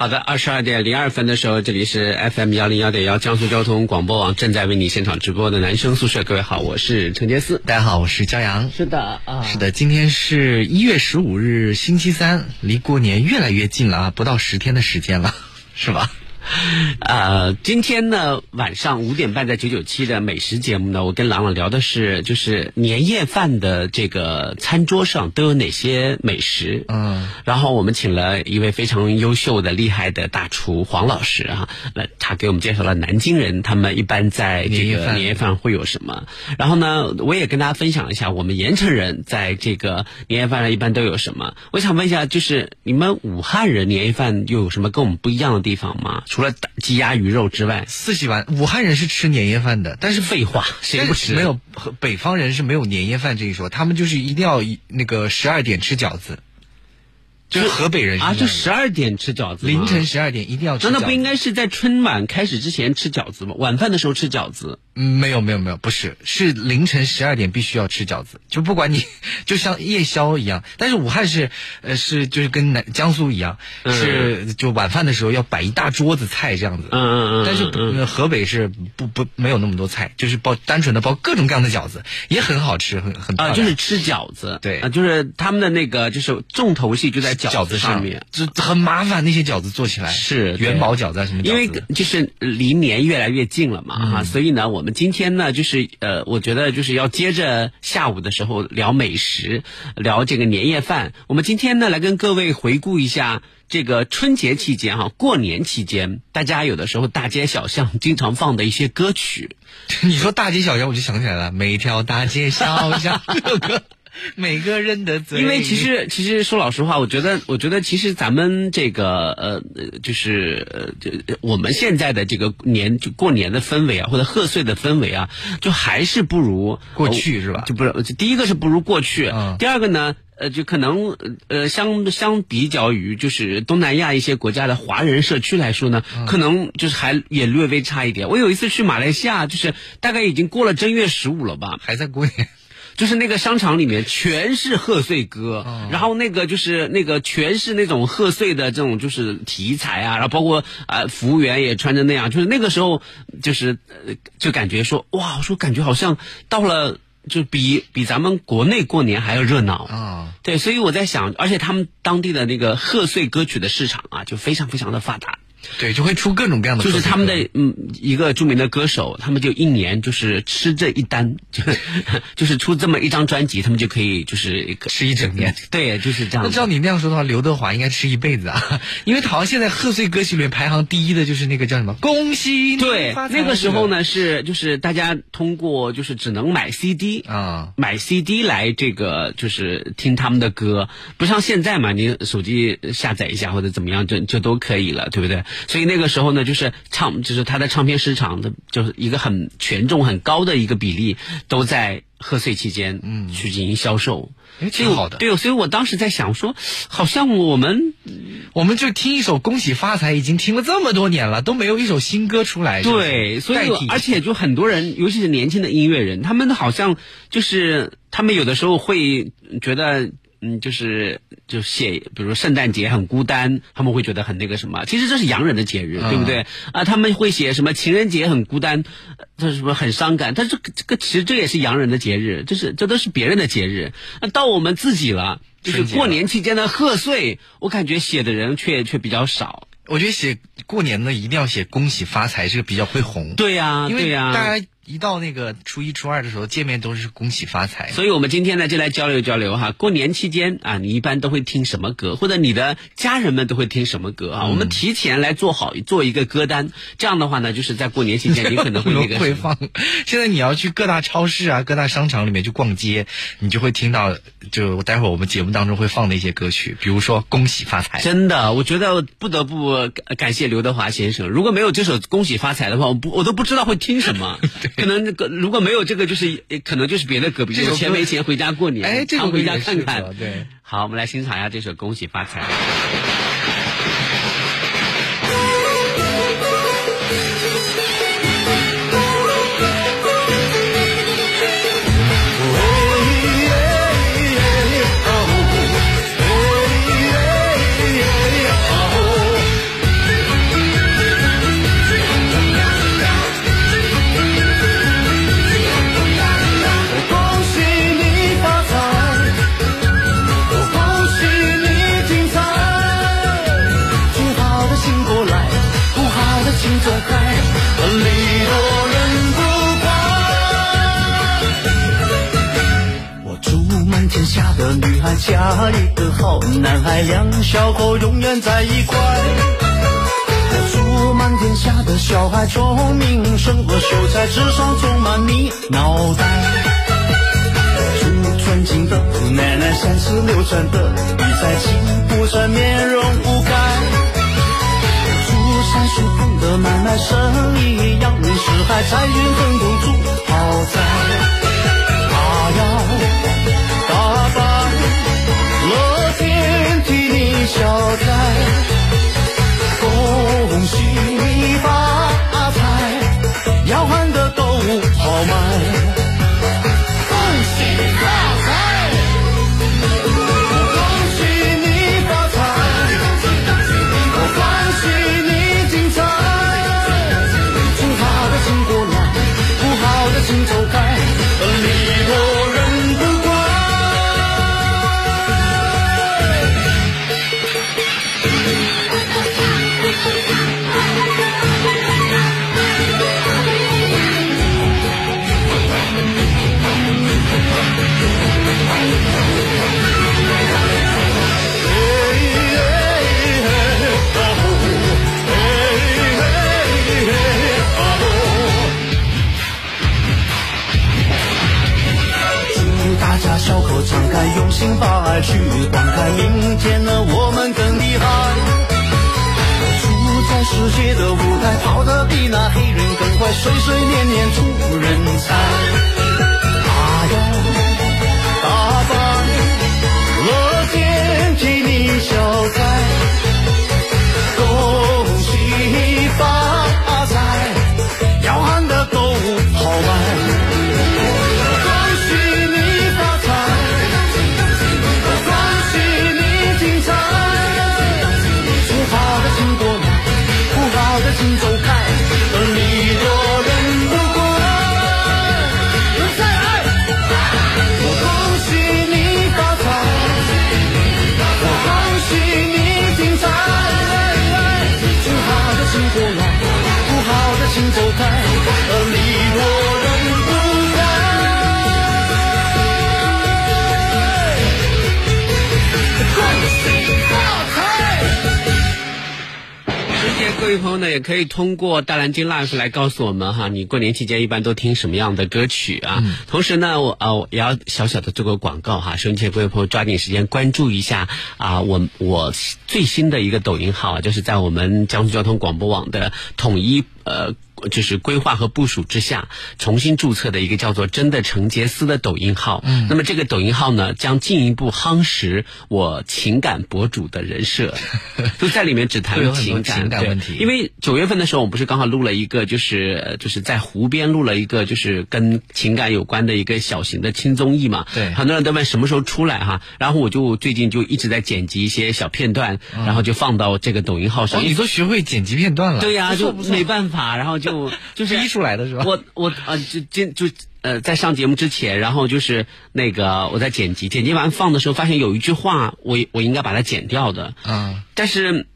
好的，二十二点零二分的时候，这里是 FM 幺零幺点幺江苏交通广播网正在为你现场直播的男生宿舍。各位好，我是陈杰思。大家好，我是骄阳。是的啊，是的，今天是一月十五日，星期三，离过年越来越近了啊，不到十天的时间了，是吧？呃，今天呢晚上五点半在九九七的美食节目呢，我跟朗朗聊的是就是年夜饭的这个餐桌上都有哪些美食。嗯，然后我们请了一位非常优秀的、厉害的大厨黄老师啊，那他给我们介绍了南京人他们一般在这个年夜饭会有什么。然后呢，我也跟大家分享一下我们盐城人在这个年夜饭上一般都有什么。我想问一下，就是你们武汉人年夜饭又有什么跟我们不一样的地方吗？除了鸡鸭鱼肉之外，四喜丸，武汉人是吃年夜饭的，但是废话，谁不吃？没有，北方人是没有年夜饭这一说，他们就是一定要那个十二点吃饺子。就是河北人啊，就十二点吃饺子，凌晨十二点一定要吃。那不应该是在春晚开始之前吃饺子吗？晚饭的时候吃饺子？嗯，没有没有没有，不是，是凌晨十二点必须要吃饺子，就不管你，就像夜宵一样。但是武汉是，呃，是就是跟南江苏一样，是就晚饭的时候要摆一大桌子菜这样子。嗯嗯嗯。但是河北是不不没有那么多菜，就是包单纯的包各种各样的饺子，也很好吃，很很啊，就是吃饺子。对啊，就是他们的那个就是重头戏就在饺子上面。就很麻烦，那些饺子做起来是元宝饺子什么？因为就是离年越来越近了嘛，哈，所以呢，我们今天呢，就是呃，我觉得就是要接着下午的时候聊美食，聊这个年夜饭。我们今天呢，来跟各位回顾一下这个春节期间哈，过年期间，大家有的时候大街小巷经常放的一些歌曲。你说大街小巷，我就想起来了，每条大街小巷这首歌。每个人的嘴，因为其实其实说老实话，我觉得我觉得其实咱们这个呃就是呃我们现在的这个年就过年的氛围啊，或者贺岁的氛围啊，就还是不如过去是吧？就不是第一个是不如过去，第二个呢呃就可能呃相相比较于就是东南亚一些国家的华人社区来说呢，可能就是还也略微差一点。我有一次去马来西亚，就是大概已经过了正月十五了吧，还在过年。就是那个商场里面全是贺岁歌，然后那个就是那个全是那种贺岁的这种就是题材啊，然后包括啊服务员也穿着那样，就是那个时候就是就感觉说哇，我说感觉好像到了就比比咱们国内过年还要热闹。啊，对，所以我在想，而且他们当地的那个贺岁歌曲的市场啊，就非常非常的发达。对，就会出各种各样的。就是他们的嗯，一个著名的歌手，他们就一年就是吃这一单，就就是出这么一张专辑，他们就可以就是吃一整年。对，就是这样。那照你那样说的话，刘德华应该吃一辈子啊，因为好像现在贺岁歌曲里面排行第一的就是那个叫什么“恭喜”。对，那个时候呢是就是大家通过就是只能买 CD 啊，买 CD 来这个就是听他们的歌，不像现在嘛，你手机下载一下或者怎么样就就都可以了，对不对？所以那个时候呢，就是唱，就是他的唱片市场的，就是一个很权重很高的一个比例，都在贺岁期间，嗯，去进行销售，挺好的。对，所以我当时在想说，好像我们，我们就听一首《恭喜发财》，已经听了这么多年了，都没有一首新歌出来。对，所以而且就很多人，尤其是年轻的音乐人，他们好像就是他们有的时候会觉得。嗯，就是就写，比如圣诞节很孤单，他们会觉得很那个什么。其实这是洋人的节日，对不对？啊，他们会写什么情人节很孤单，这是不是很伤感？但是这个其实这也是洋人的节日，这是这都是别人的节日。那到我们自己了，就是过年期间的贺岁，我感觉写的人却却比较少。我觉得写过年的一定要写恭喜发财，这个比较会红。对呀，因为大家。一到那个初一、初二的时候见面都是恭喜发财。所以我们今天呢就来交流交流哈，过年期间啊，你一般都会听什么歌，或者你的家人们都会听什么歌啊？我们提前来做好做一个歌单，这样的话呢，就是在过年期间你可能会那个 会放。现在你要去各大超市啊、各大商场里面去逛街，你就会听到，就待会儿我们节目当中会放的一些歌曲，比如说恭喜发财。真的，我觉得不得不感谢刘德华先生，如果没有这首恭喜发财的话，我不我都不知道会听什么。可能那个如果没有这个，就是可能就是别的歌，比如钱没钱回家过年，哎，这个回家看看。对，好，我们来欣赏一下这首恭喜发财。的女孩嫁一个好男孩，两小口永远在一块。我祝满天下的小孩聪明，胜过秀才，智商充满你脑袋。祝尊敬的姑奶奶三十六转的比赛金不转，面容不改。祝三叔公的买卖生意扬名四海，财运亨通住豪宅。把爱去放开，明天的我们更厉害。我站世界的舞台，跑得比那黑人更快，岁岁年年出人才。位朋友呢，也可以通过大蓝鲸 Life 来告诉我们哈，你过年期间一般都听什么样的歌曲啊？同时呢，我啊也要小小的做个广告哈，收音机各位朋友抓紧时间关注一下啊，我我最新的一个抖音号啊，就是在我们江苏交通广播网的统一呃。就是规划和部署之下重新注册的一个叫做“真的成杰斯”的抖音号。嗯，那么这个抖音号呢，将进一步夯实我情感博主的人设，就在里面只谈情感情感问题。因为九月份的时候，我们不是刚好录了一个，就是就是在湖边录了一个，就是跟情感有关的一个小型的轻综艺嘛。对，很多人都问什么时候出来哈。然后我就最近就一直在剪辑一些小片段，然后就放到这个抖音号上。你都学会剪辑片段了？对呀，就没办法，然后就。就 就是逼出来的是吧？我我啊，就今就呃，在上节目之前，然后就是那个我在剪辑，剪辑完放的时候，发现有一句话，我我应该把它剪掉的。嗯，但是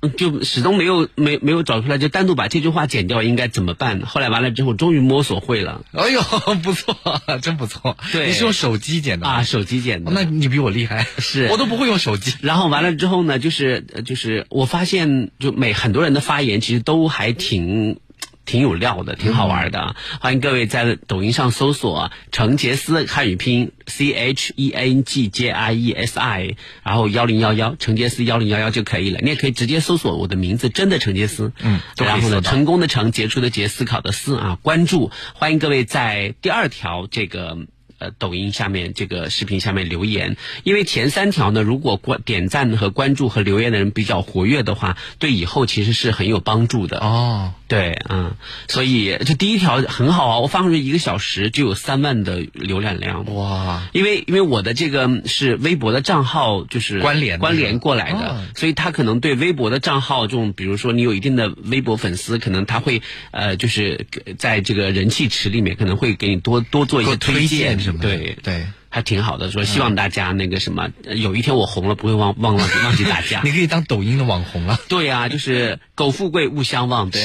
嗯就始终没有没没有找出来，就单独把这句话剪掉应该怎么办？后来完了之后，终于摸索会了哎呦，不错，真不错。对你是用手机剪的啊，手机剪的。哦那你比我厉害，是 我都不会用手机。然后完了之后呢，就是呃就是我发现，就每很多人的发言其实都还挺。挺有料的，挺好玩的。欢迎各位在抖音上搜索“程杰思”汉语拼音 C H E N G J I E S I，然后幺零幺幺程杰思幺零幺幺就可以了。你也可以直接搜索我的名字，真的程杰思。嗯然后呢，成功的成，杰出的杰，思考的思啊，关注。欢迎各位在第二条这个。呃，抖音下面这个视频下面留言，因为前三条呢，如果关点赞和关注和留言的人比较活跃的话，对以后其实是很有帮助的。哦，对，嗯，所以这第一条很好啊，我发上去一个小时就有三万的浏览量。哇，因为因为我的这个是微博的账号，就是关联关联过来的，哦所以他可能对微博的账号这种，比如说你有一定的微博粉丝，可能他会呃，就是在这个人气池里面，可能会给你多多做一些推荐荐什么的对对。还挺好的，说希望大家那个什么，呃有一天我红了，不会忘忘 忘记忘记大家你。可以当抖音的网红了。对呀、就是苟富贵勿相忘。对，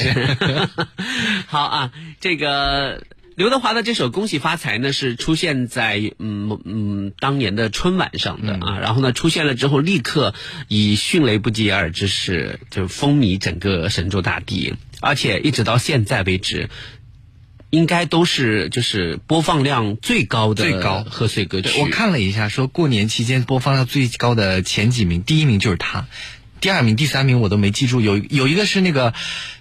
好啊，这个刘德华的这首《恭喜发财》呢，是出现在嗯嗯当年的春晚上的啊，然后呢出现了之后，立刻以迅雷不及掩耳之势就风靡整个神州大地，而且一直到现在为止。应该都是就是播放量最高的最高。贺岁歌曲。对，我看了一下，说过年期间播放量最高的前几名，第一名就是他，第二名、第三名我都没记住，有有一个是那个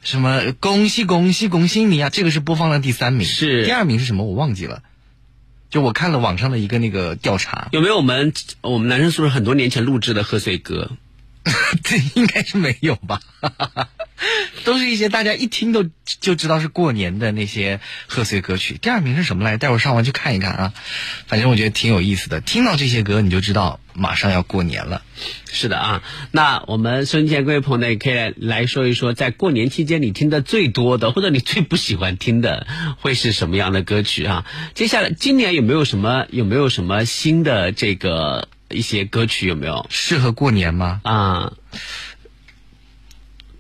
什么恭喜恭喜恭喜你啊，这个是播放量第三名，是。第二名是什么我忘记了，就我看了网上的一个那个调查，有没有我们我们男生宿舍很多年前录制的贺岁歌？这应该是没有吧。都是一些大家一听都就知道是过年的那些贺岁歌曲。第二名是什么来？待会儿上完去看一看啊。反正我觉得挺有意思的。听到这些歌，你就知道马上要过年了。是的啊，那我们收音机前各位朋友呢，也可以来来说一说，在过年期间你听的最多的，或者你最不喜欢听的，会是什么样的歌曲啊？接下来今年有没有什么有没有什么新的这个一些歌曲有没有适合过年吗？啊？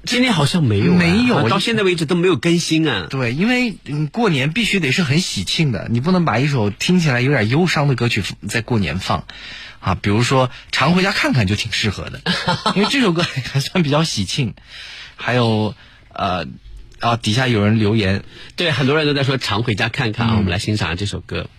今年好像没有啊、没有啊到现在为止都没有更新啊。对，因为嗯，过年必须得是很喜庆的，你不能把一首听起来有点忧伤的歌曲在过年放，啊，比如说《常回家看看》就挺适合的，因为这首歌还算比较喜庆。还有呃，啊，底下有人留言，对，很多人都在说常回家看看啊，我们来欣赏这首歌。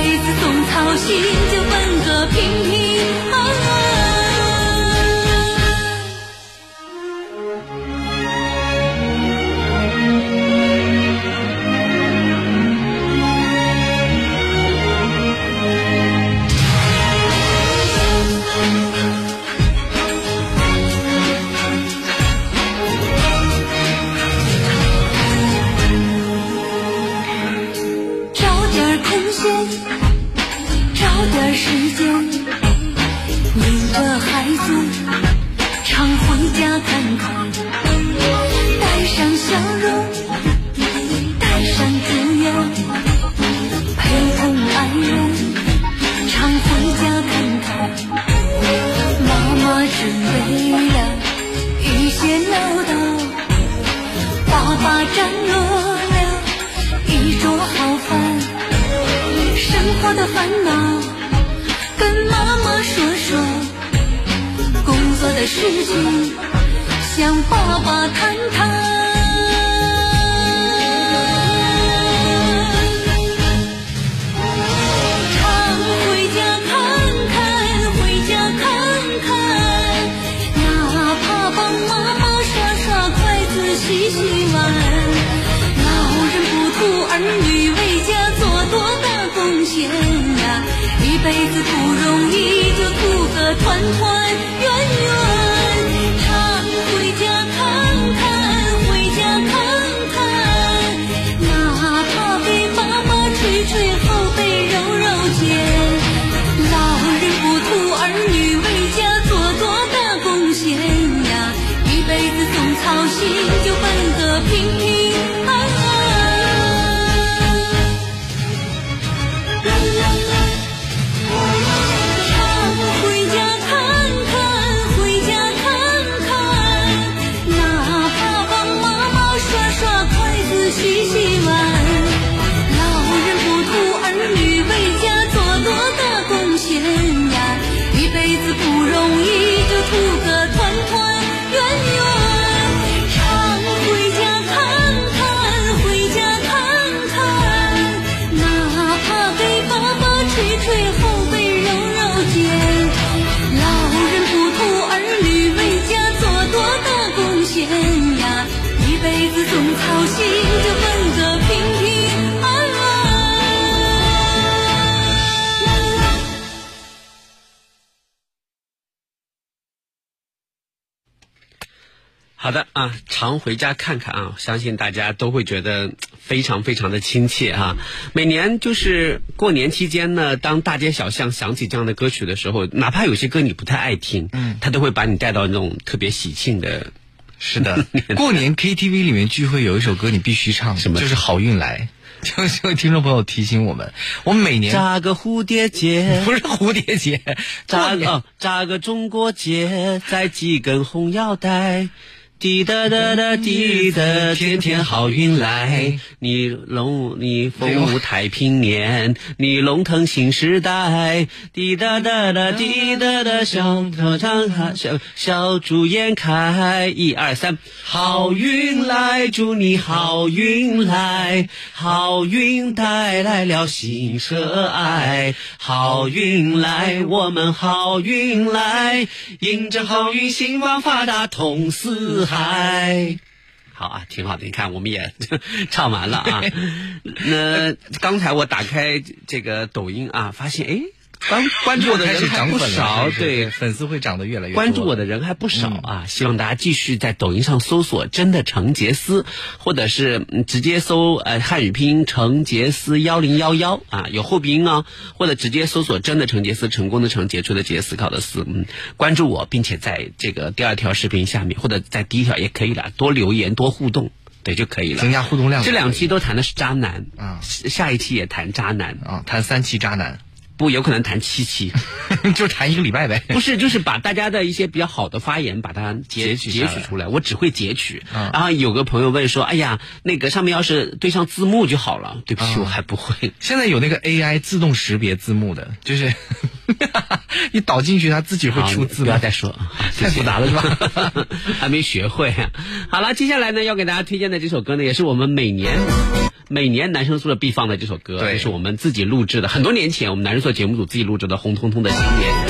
辈子种草心，就奔个平平安安。常回家看看啊，相信大家都会觉得非常非常的亲切哈、每年就是过年期间呢，当大街小巷响起这样的歌曲的时候，哪怕有些歌你不太爱听，嗯，他都会把你带到那种特别喜庆的。是的，过年 KTV 里面聚会有一首歌你必须唱，什么就是《好运来》。就这位听众朋友提醒我们，我们每年扎个蝴蝶结，不是蝴蝶结，扎哦，扎个中国结，再系根红腰带。滴答答答滴答，天天好运来，你龙你凤舞太平年，你龙腾新时代。滴答答答滴答答，小头长小小猪眼开，一二三，好运来，祝你好运来，好运带来了喜和爱，好运来，我们好运来，迎着好运，兴旺发达通四海。好啊，挺好的。你看，我们也 唱完了啊。那刚才我打开这个抖音啊，发现哎，关关注我的人还不少，对，粉丝会涨得越来越多。关注我的人还不少啊！希望大家继续在抖音上搜索“真的程杰斯”，或者是嗯直接搜呃汉语拼音程杰斯幺零幺幺啊，有后鼻音啊，或者直接搜索“真的程杰斯”，成功的成，杰出的杰，思考的思，嗯，关注我，并且在这个第二条视频下面或者在第一条也可以了，多留言多互动，对就可以了。增加互动量这两期都谈的是渣男啊。下一期也谈渣男，啊，谈三期渣男，不有可能谈七期。就谈一个礼拜呗。不是，就是把大家的一些比较好的发言，把它截截取截取出来。我只会截取。嗯然后有个朋友问说：“哎呀，那个上面要是对上字幕就好了。”对不起，嗯我还不会。现在有那个 AI 自动识别字幕的，就是 你导进去，它自己会出字幕。不要再说，太复杂了是吧？还没学会。好了，接下来呢，要给大家推荐的这首歌呢，也是我们每年。每年男生宿舍必放的这首歌，对这是我们自己录制的。很多年前，我们男生宿舍节目组自己录制的《红彤彤的新年》。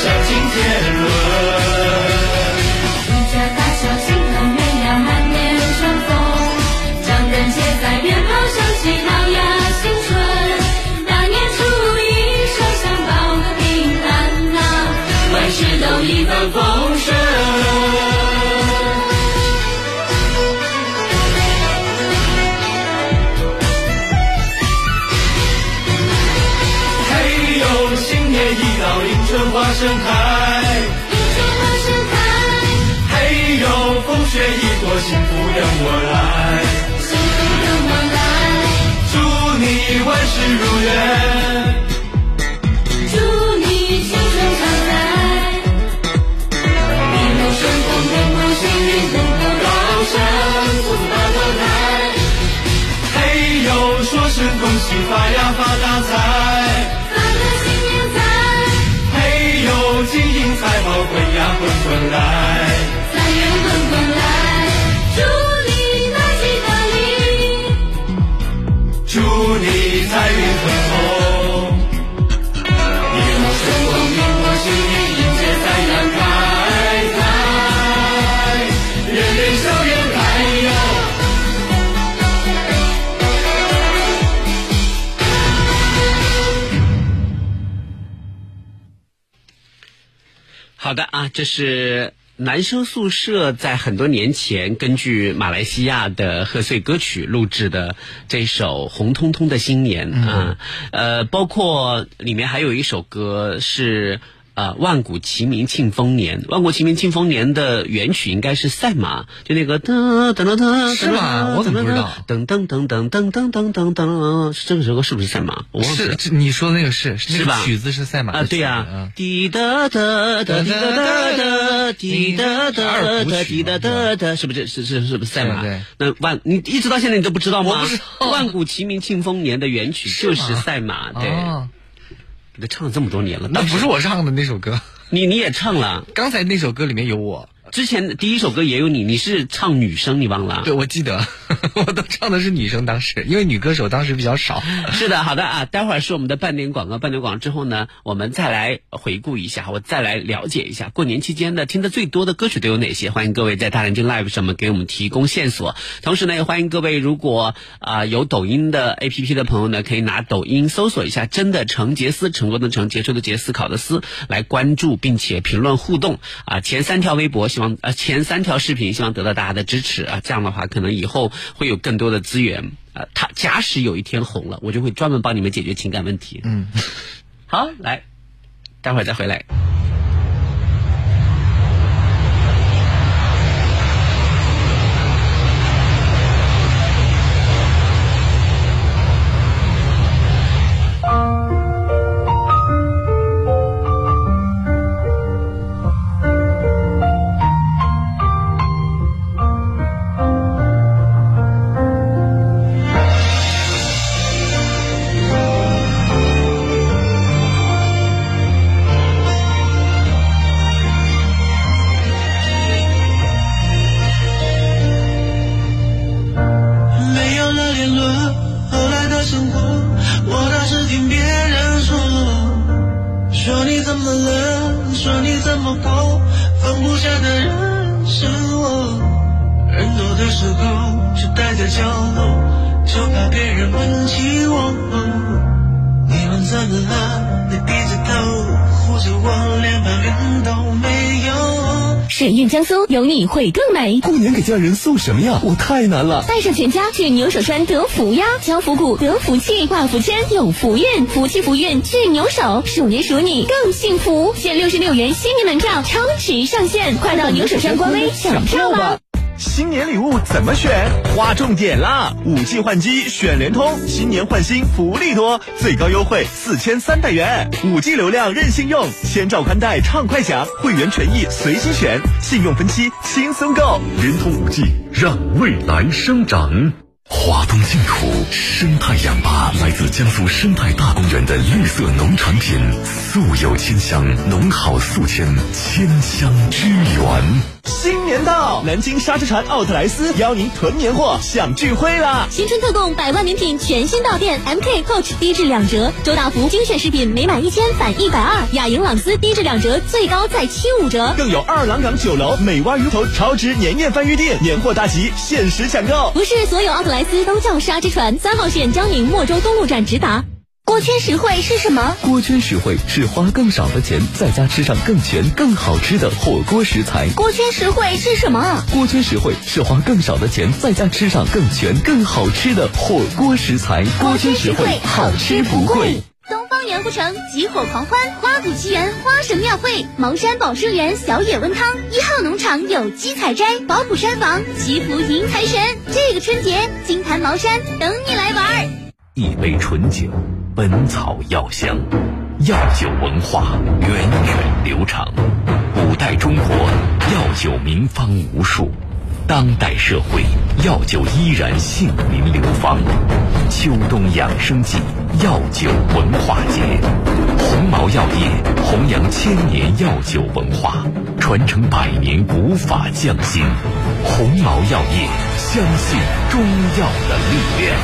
像今天。盛开。迎春花盛开，嘿呦，风雪一过，幸福等我来。幸福等我来。祝你万事如愿，祝你青春常在，一路顺风，平步青云，步步高升，福字把头开。嘿呦，说声恭喜发呀发大财。alive. 好的啊，这是男生宿舍在很多年前根据马来西亚的贺岁歌曲录制的这首《红彤彤的新年》啊，呃，包括里面还有一首歌是。呃，万古齐名庆丰年，万古齐名庆丰年的原曲应该是赛马，就那个噔噔噔噔，是吗我怎么不知道？噔噔噔噔噔噔噔噔噔，这个时候是不是赛马？我忘记了。是这你说的那个是是吧个曲子是赛马的啊，对曲呀、嗯滴答答答滴答答答滴答答二胡答滴曲嘛答答答，是不是是是是不是赛马？那万你一直到现在你都不知道吗？万古齐鸣庆丰年的原曲就是赛马，对，哦你都唱了这么多年了，那不是我唱的那首歌，你你也唱了，刚才那首歌里面有我，之前第一首歌也有你，你是唱女生，你忘了？对我记得，我都唱的是女生，当时因为女歌手当时比较少。是的，好的啊，待会儿是我们的半点广告，半点广告之后呢，我们再来回顾一下，我再来了解一下过年期间的听的最多的歌曲都有哪些。欢迎各位在大南京 Live 上面给我们提供线索，同时呢，也欢迎各位如果啊、有抖音的 APP 的朋友呢，可以拿抖音搜索一下“真的成杰思”，成功的成，杰出的杰，思考的思，来关注并且评论互动啊。前三条微博希望呃前三条视频希望得到大家的支持啊，这样的话可能以后会有更多的资源。啊，他假使有一天红了，我就会专门帮你们解决情感问题。嗯，好，来，待会儿再回来。人多的时候就待在角落，就怕别人问起我。你们怎么了？你低着头护着我，连抱怨都没有。水韵江苏，有你会更美。过年给家人送什么呀？我太难了。带上全家去牛首山得福呀！交福谷得福气，挂福签有福运，福气福运去牛首，鼠年鼠你更幸福。限六十六元新年门票超值上线，快到牛首山官微抢票吧！新年礼物怎么选？划重点啦！五 G 换机选联通，新年换新福利多，最高优惠四千三百元，五 G 流量任性用，千兆宽带畅快享，会员权益随心选，信用分期轻松购。联通五 G 让未来生长。华东净土生态氧吧来自江苏生态大公园的绿色农产品，素有千香，农好宿迁，千香之源。新年到，南京沙之船奥特莱斯邀您囤年货，享聚会啦！新春特供百万名品全新到店，MK Coach 低至两折，周大福精选饰品每满一千返一百二，雅莹朗姿低至两折，最高再七五折。更有二郎港酒楼美蛙鱼头超值年夜饭预定，年货大集，限时抢购。不是所有奥特莱斯都叫沙之船，三号线江宁莫州东路站直达。锅圈实惠是什么？锅圈实惠是花更少的钱，在家吃上更全、更好吃的火锅食材。锅圈实惠是什么？锅圈实惠是花更少的钱，在家吃上更全、更好吃的火锅食材。锅圈实惠，好吃不贵。东方园湖城集火狂欢，花鼓奇缘花神庙会，茅山宝生园小野温汤，一号农场有机采摘，宝普山房祈福迎财神。这个春节，金坛茅山等你来玩。一杯醇酒，本草药香，药酒文化源远流长。古代中国药酒名方无数，当代社会药酒依然姓名流芳。秋冬养生季，药酒文化节，鸿茅药业弘扬千年药酒文化，传承百年古法匠心。鸿茅药业相信中药的力量。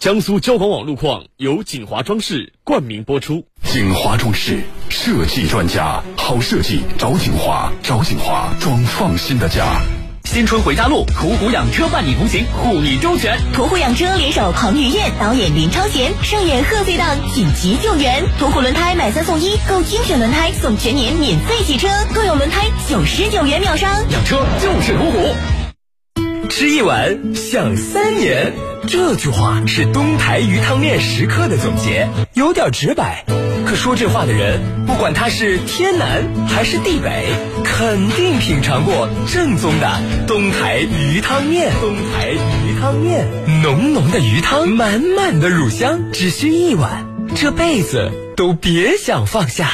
江苏交广网路况由锦华装饰冠名播出。锦华装饰设计专家，好设计找锦华，找锦华装放心的家。新春回家路，途虎养车伴你同行，护你周全。途虎养车联手彭于晏、导演林超贤上演贺岁档紧急救援。途虎轮胎买三送一，购精选轮胎送全年免费洗车，更有轮胎九十九元秒杀。养车就是途虎。吃一碗享三年，这句话是东台鱼汤面食客的总结，有点直白。可说这话的人，不管他是天南还是地北，肯定品尝过正宗的东台鱼汤面。东台鱼汤面，浓浓的鱼汤，满满的乳香，只需一碗，这辈子都别想放下。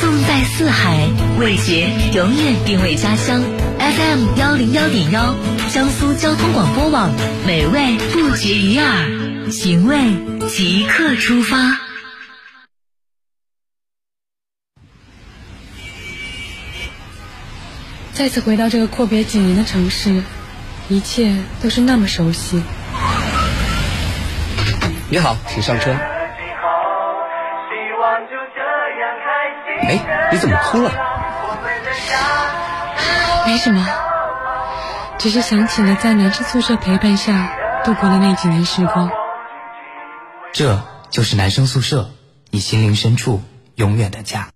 纵在四海，味觉永远定位家乡。FM 幺零幺点幺，江苏交通广播网，美味不绝于耳，寻味即刻出发。再次回到这个阔别几年的城市，一切都是那么熟悉。你好，请上车。哎，你怎么哭了？没什么，只是想起了在男生宿舍陪伴下度过的那几年时光。这就是男生宿舍，你心灵深处永远的家。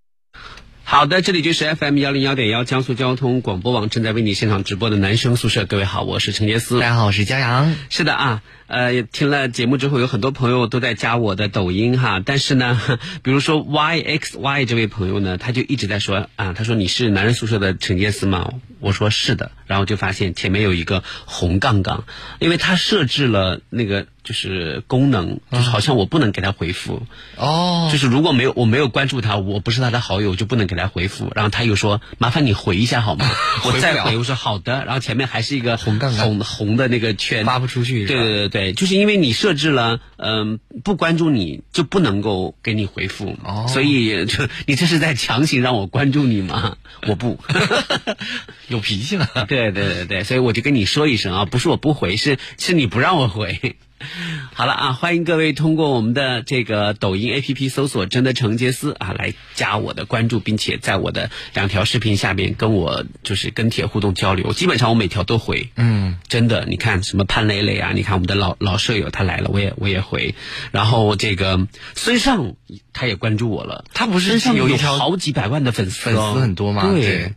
好的，这里就是 FM 幺零幺点幺江苏交通广播网正在为你现场直播的男生宿舍。各位好，我是陈杰思。大家好，我是佳阳。是的啊，呃，听了节目之后，有很多朋友都在加我的抖音哈。但是呢，比如说 YXY 这位朋友呢，他就一直在说啊，他说你是男人宿舍的陈杰思吗？我说是的，然后就发现前面有一个红杠杠，因为他设置了那个就是功能，就是好像我不能给他回复。哦，就是如果没有我没有关注他，我不是他的好友，就不能给他回复。然后他又说麻烦你回一下好吗？我再回，我说好的。然后前面还是一个红杠杠红红的那个圈发不出去。对对对对，就是因为你设置了嗯、不关注你就不能够给你回复，哦所以就 你这是在强行让我关注你吗？我不。有脾气了。对对对对对，所以我就跟你说一声啊，不是我不回，是是你不让我回。好了啊，欢迎各位通过我们的这个抖音 APP 搜索“真的成杰斯”啊，来加我的关注，并且在我的两条视频下面跟我就是跟帖互动交流。基本上我每条都回，嗯，真的，你看什么潘磊磊啊，你看我们的老老舍友他来了，我也我也回。然后这个孙尚他也关注我了，他不是有有一条好几百万的粉丝、哦，粉丝很多嘛对。对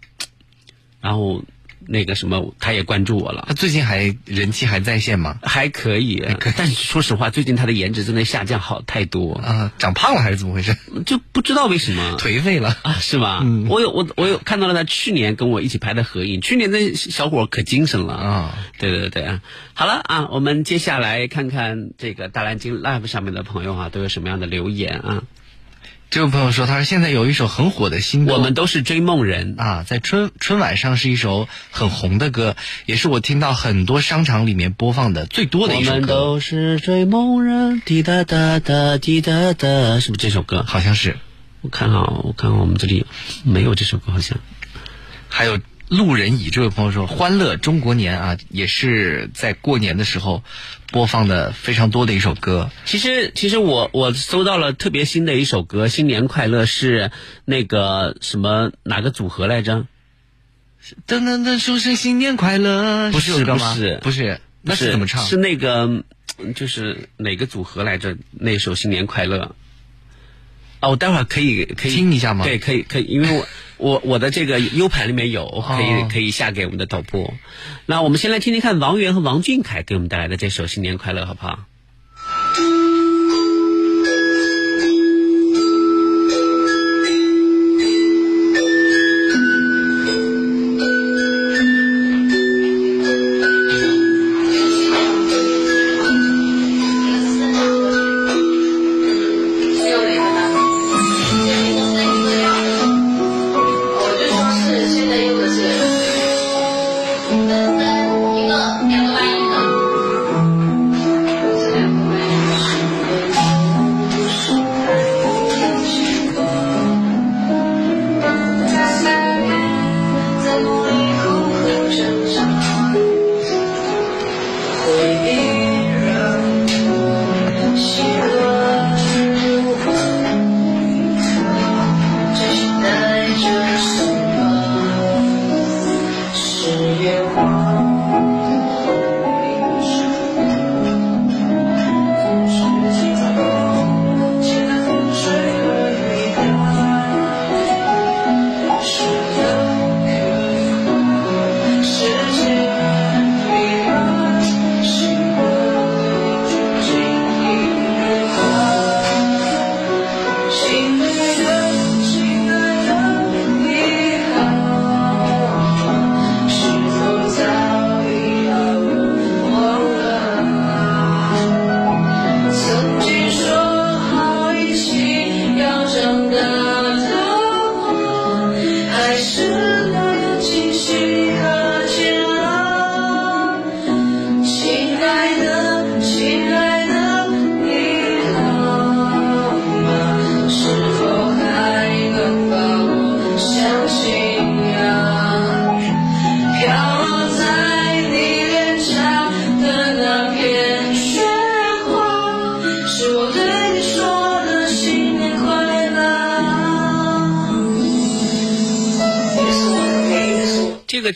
然后那个什么，他也关注我了。他最近还人气还在线吗？还可以，但是说实话，最近他的颜值真的下降好太多啊，长胖了还是怎么回事？就不知道为什么颓废了啊？是吧？嗯我有我我有看到了他去年跟我一起拍的合影，去年那小伙可精神了啊！对对对啊！好了啊，我们接下来看看这个大蓝鲸 Live 上面的朋友啊，都有什么样的留言啊？这位朋友说，他说现在有一首很火的新歌，我们都是追梦人啊，在春春晚上是一首很红的歌，也是我听到很多商场里面播放的最多的一首歌。我们都是追梦人，滴答答答滴答答，是不是这首歌？好像是。我看啊，我看我们这里没有这首歌，好像。还有路人乙这位朋友说，《欢乐中国年》啊，也是在过年的时候播放的非常多的一首歌。其实，其实我我搜到了特别新的一首歌，《新年快乐》是那个什么哪个组合来着？噔噔噔，说声新年快乐，不是？不是不是，那是怎么唱？是那个，就是哪个组合来着？那首《新年快乐》。哦，我待会儿可以可以听一下吗？对，可以可以，因为我我我的这个 U 盘里面有，可以、哦可以下给我们的导播。那我们先来听听看王源和王俊凯给我们带来的这首《新年快乐》，好不好？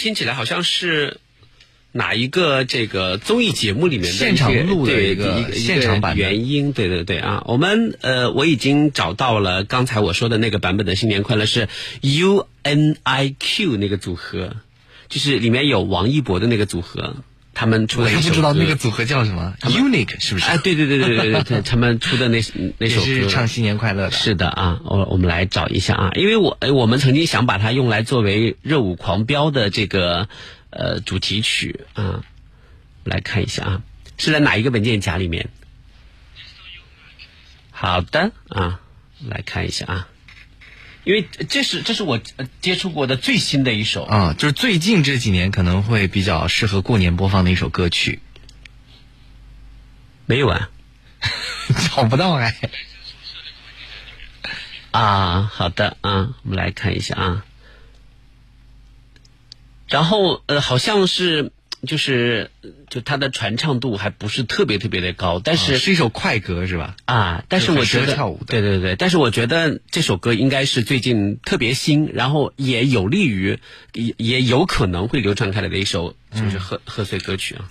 听起来好像是哪一个这个综艺节目里面的现场录的一个现场版原因，对对对啊，我们呃我已经找到了刚才我说的那个版本的新年快乐是 U N I Q 那个组合，就是里面有王一博的那个组合。他们出我也的一首歌不知道那个组合叫什么，Unique 是不是？哎，对对对对对对对，他们出的那 那首歌是唱新年快乐的。是的啊，我我们来找一下啊，因为我哎我们曾经想把它用来作为热舞狂飙的这个呃主题曲啊，来看一下啊，是在哪一个文件夹里面？好的啊，来看一下啊，因为这是这是我呃接触过的最新的一首啊，就是最近这几年可能会比较适合过年播放的一首歌曲。没有啊，找不到哎。啊，好的啊，我们来看一下啊。然后呃，好像是就是就它的传唱度还不是特别特别的高，但是、啊是一首快歌是吧？啊，但是我觉得跳舞的对对对，但是我觉得这首歌应该是最近特别新，然后也有利于也也有可能会流传开来的一首就是贺、贺岁歌曲啊。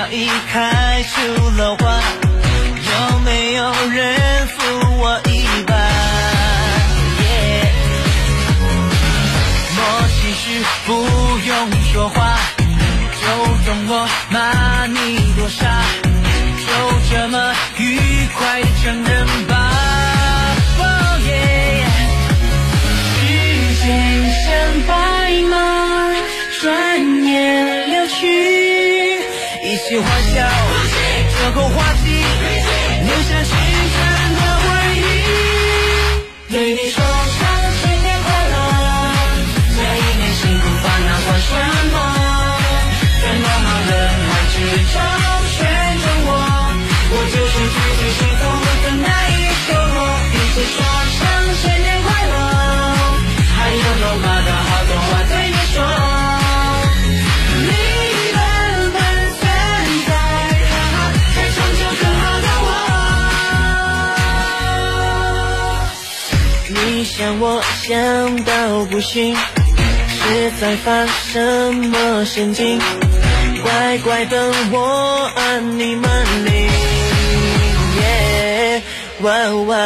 早已开出了花，有没有人想到不行，是在发什么神经？乖乖等我按你门铃。Yeah，哇哇，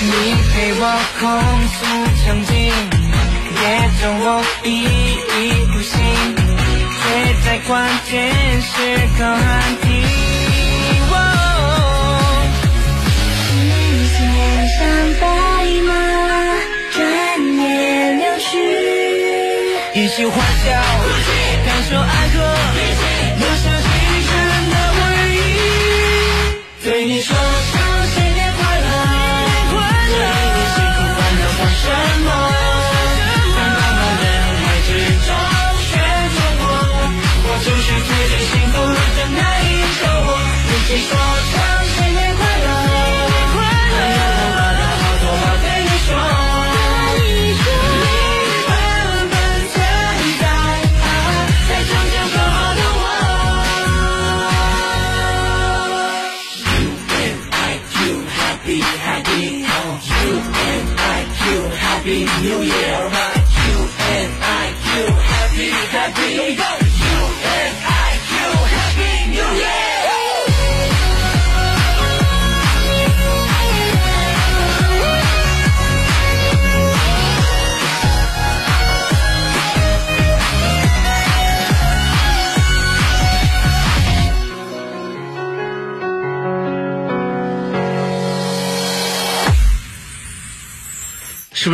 你陪我控诉场景，也懂我依依不行，却在关键时刻喊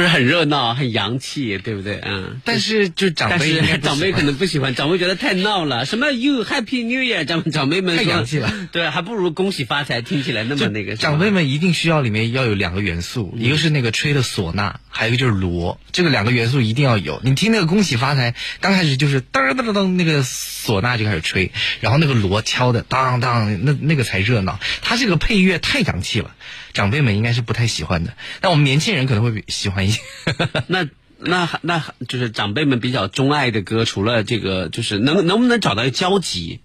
不是很热闹、很洋气，对不对？嗯。但是就长辈长辈可能不喜欢，长辈觉得太闹了。什么 You Happy New Year，长长辈们太洋气了。对，还不如恭喜发财，听起来那么那个。长辈们一定需要里面要有两个元素，一个是那个吹的唢呐，还有一个就是锣，这个两个元素一定要有。你听那个恭喜发财，刚开始就是噔噔噔噔，那个唢呐就开始吹，然后那个锣敲的当当，那那个才热闹。它这个配乐太洋气了，长辈们应该是不太喜欢的，但我们年轻人可能会喜欢 那那那就是长辈们比较钟爱的歌，除了这个，就是能能不能找到交集？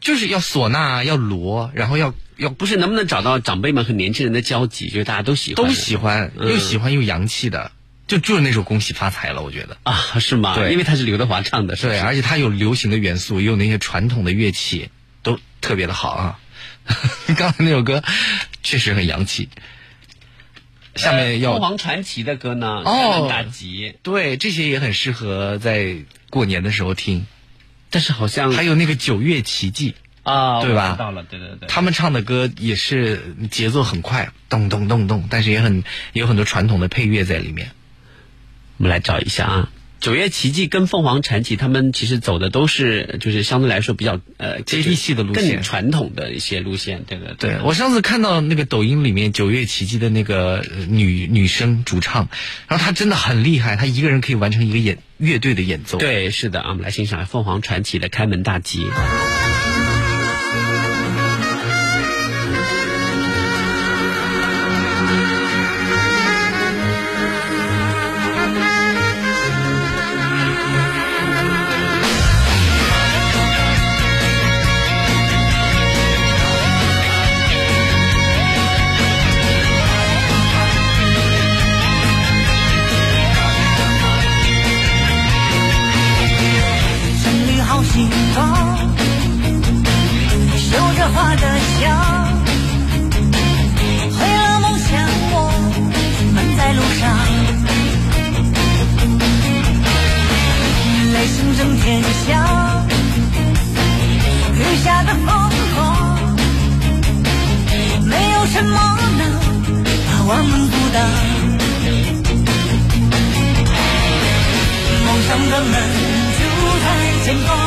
就是要唢呐，要锣，然后要要不是能不能找到长辈们和年轻人的交集，就是大家都喜欢，都喜欢，嗯又喜欢又洋气的。就就是那首《恭喜发财》了，我觉得啊，是吗？对因为它是刘德华唱的，对，是而且它有流行的元素，也有那些传统的乐器，都特别的好啊。刚才那首歌确实很洋气。下面要凤凰传奇的歌呢？哦开门大吉，对这些也很适合在过年的时候听，但是好像还有那个九月奇迹。啊，对吧我知道了，对对对。他们唱的歌也是节奏很快，咚咚咚咚，但是也很也有很多传统的配乐在里面。我们来找一下啊。九月奇迹跟凤凰传奇，他们其实走的都是就是相对来说比较呃接地气的路线更传统的一些路线，对对对我上次看到那个抖音里面九月奇迹的那个呃女女生主唱，然后她真的很厉害，她一个人可以完成一个演乐队的演奏。对，是的啊，我们来欣赏凤凰传奇的《开门大吉》。我们就太简单。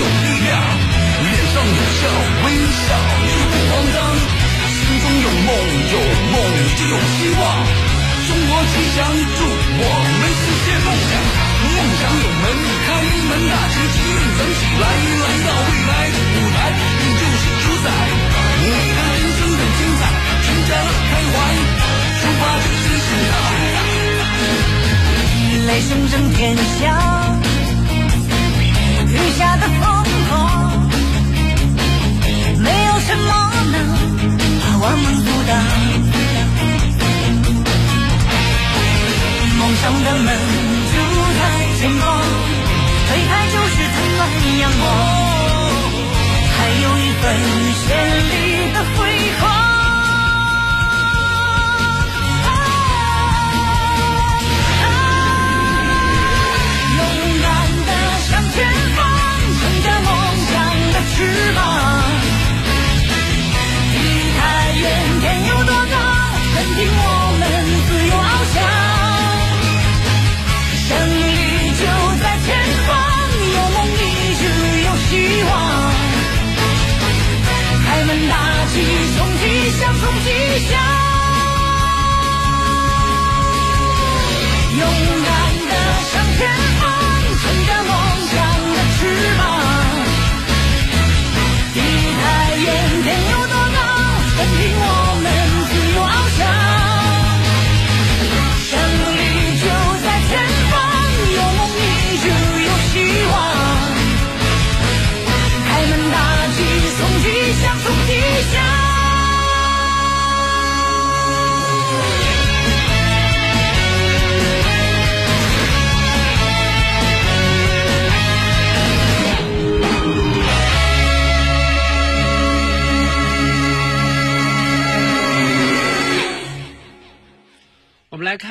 有力量，脸上有笑，微笑就不慌张，心中有梦，有梦就有希望。中国吉祥，祝我们实现梦想。梦想有门，开门大吉，吉运咱起来，来到未来的舞台，你就是主宰。你的人生很精彩，全家乐开怀，出发就新时代。雷声震天响，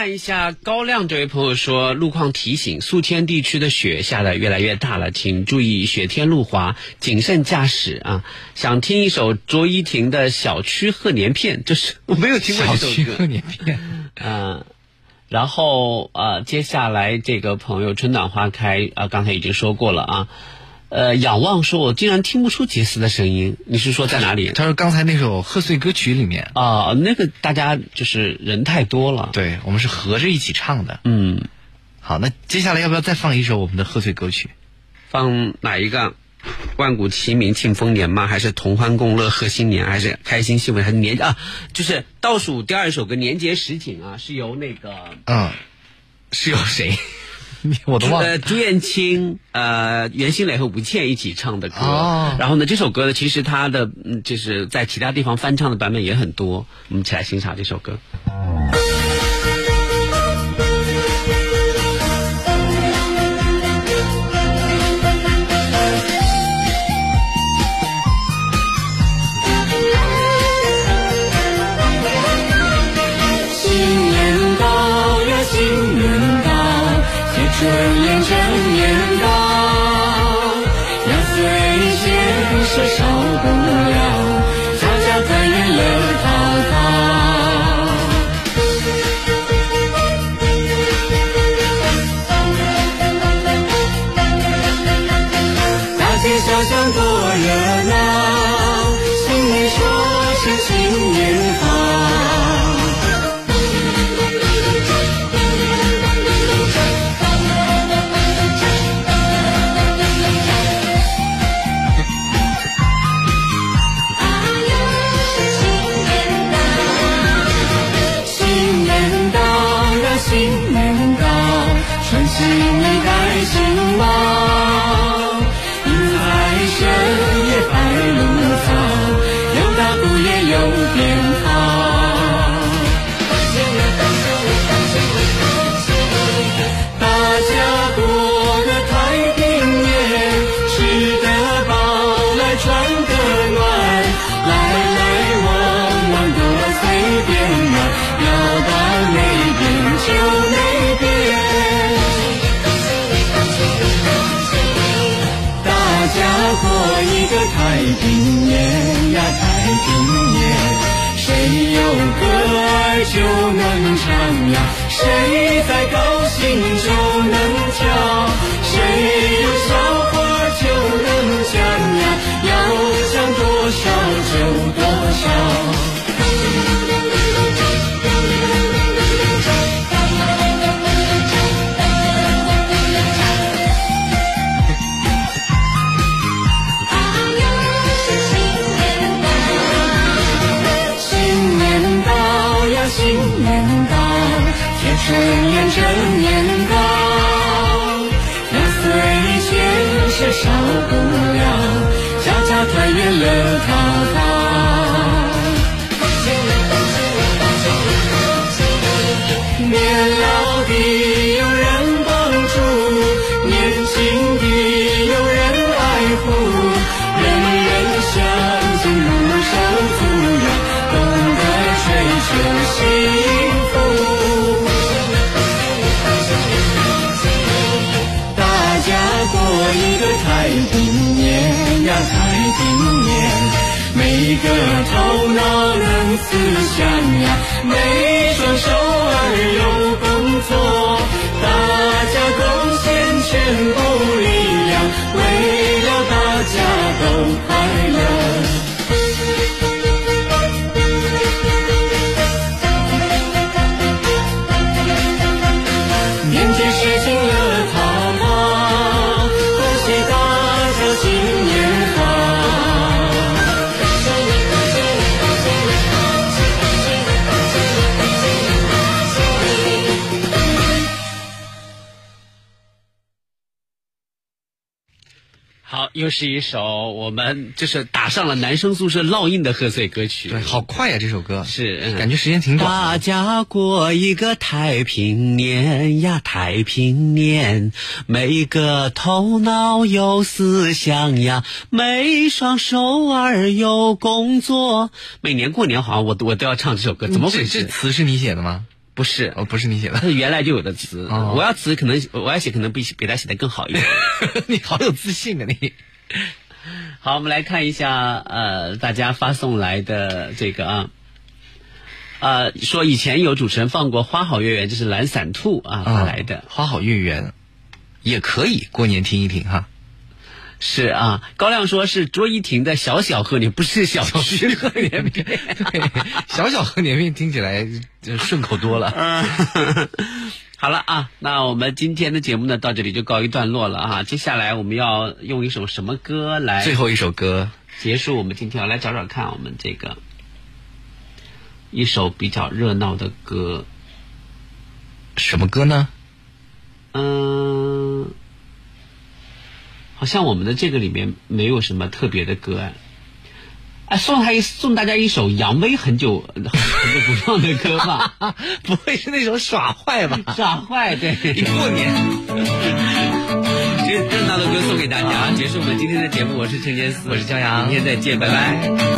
看一下高亮这位朋友说，路况提醒：宿迁地区的雪下的越来越大了，请注意雪天路滑，谨慎驾驶啊！想听一首卓依婷的《小区贺年片》，就是我没有听过这首歌。小区贺年片，嗯、然后呃，接下来这个朋友春暖花开啊、刚才已经说过了啊。呃，仰望说，我竟然听不出杰斯的声音，你是说在哪里？他说刚才那首贺岁歌曲里面，啊、那个大家就是人太多了。对我们是合着一起唱的。嗯，好，那接下来要不要再放一首我们的贺岁歌曲？放哪一个？万古齐鸣庆丰年吗？还是同欢共乐贺新年？还是开心幸福？还是年啊？就是倒数第二首歌《年节实景》啊，是由那个嗯，是由谁？我都忘了呃，朱燕青、呃，袁心磊和吴倩一起唱的歌。哦然后呢，这首歌呢，其实它的嗯，就是在其他地方翻唱的版本也很多。我们一起来欣赏这首歌。新就能唱呀，谁在高兴就好，又是一首我们就是打上了男生宿舍烙印的贺岁歌曲。对，好快呀、这首歌是，嗯感觉时间挺短大家过一个太平年呀，太平年，每个头脑有思想呀，每双手儿有工作。每年过年好像我我都要唱这首歌，怎么回事？这词是你写的吗？不是，哦，不是你写的它。是原来就有的词。哦我要词可能我要写可能比比他写的更好一点。你好有自信啊你！好，我们来看一下呃大家发送来的这个啊，呃，说以前有主持人放过《花好月圆》，这是懒散兔啊发来的。花好月圆也可以过年听一听哈。是啊，高亮说是卓依婷的小小贺年，不是小区贺年小小贺年片听起来就顺口多了。嗯，好了啊，那我们今天的节目呢，到这里就告一段落了啊。接下来我们要用一首什么歌来？最后一首歌结束我们今天要来找找看，我们这个一首比较热闹的歌，什么歌呢？嗯。好像我们的这个里面没有什么特别的歌哎，哎，送他一送大家一首杨威很久很久不放的歌吧？不会是那首耍坏吧？耍坏，对，一过年，这热闹的歌送给大家，结束我们今天的节目。我是陈杰思，我是江阳，明天再见，拜拜。